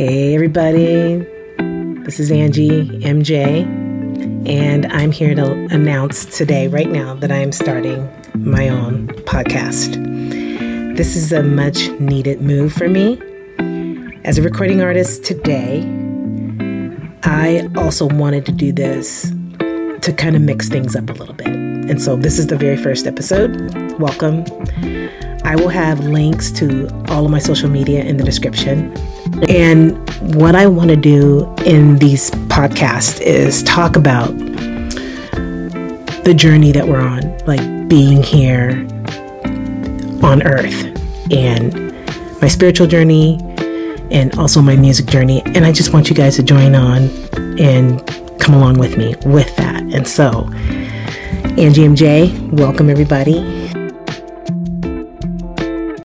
Hey, everybody. This is Angie MJ, and I'm here to announce today, right now, that I am starting my own podcast. This is a much needed move for me. As a recording artist today, I also wanted to do this to kind of mix things up a little bit. And so this is the very first episode. Welcome. I will have links to all of my social media in the description. And what I want to do in these podcasts is talk about the journey that we're on, like being here on earth and my spiritual journey and also my music journey. And I just want you guys to join on and come along with me with that. And so, Angie MJ, welcome everybody.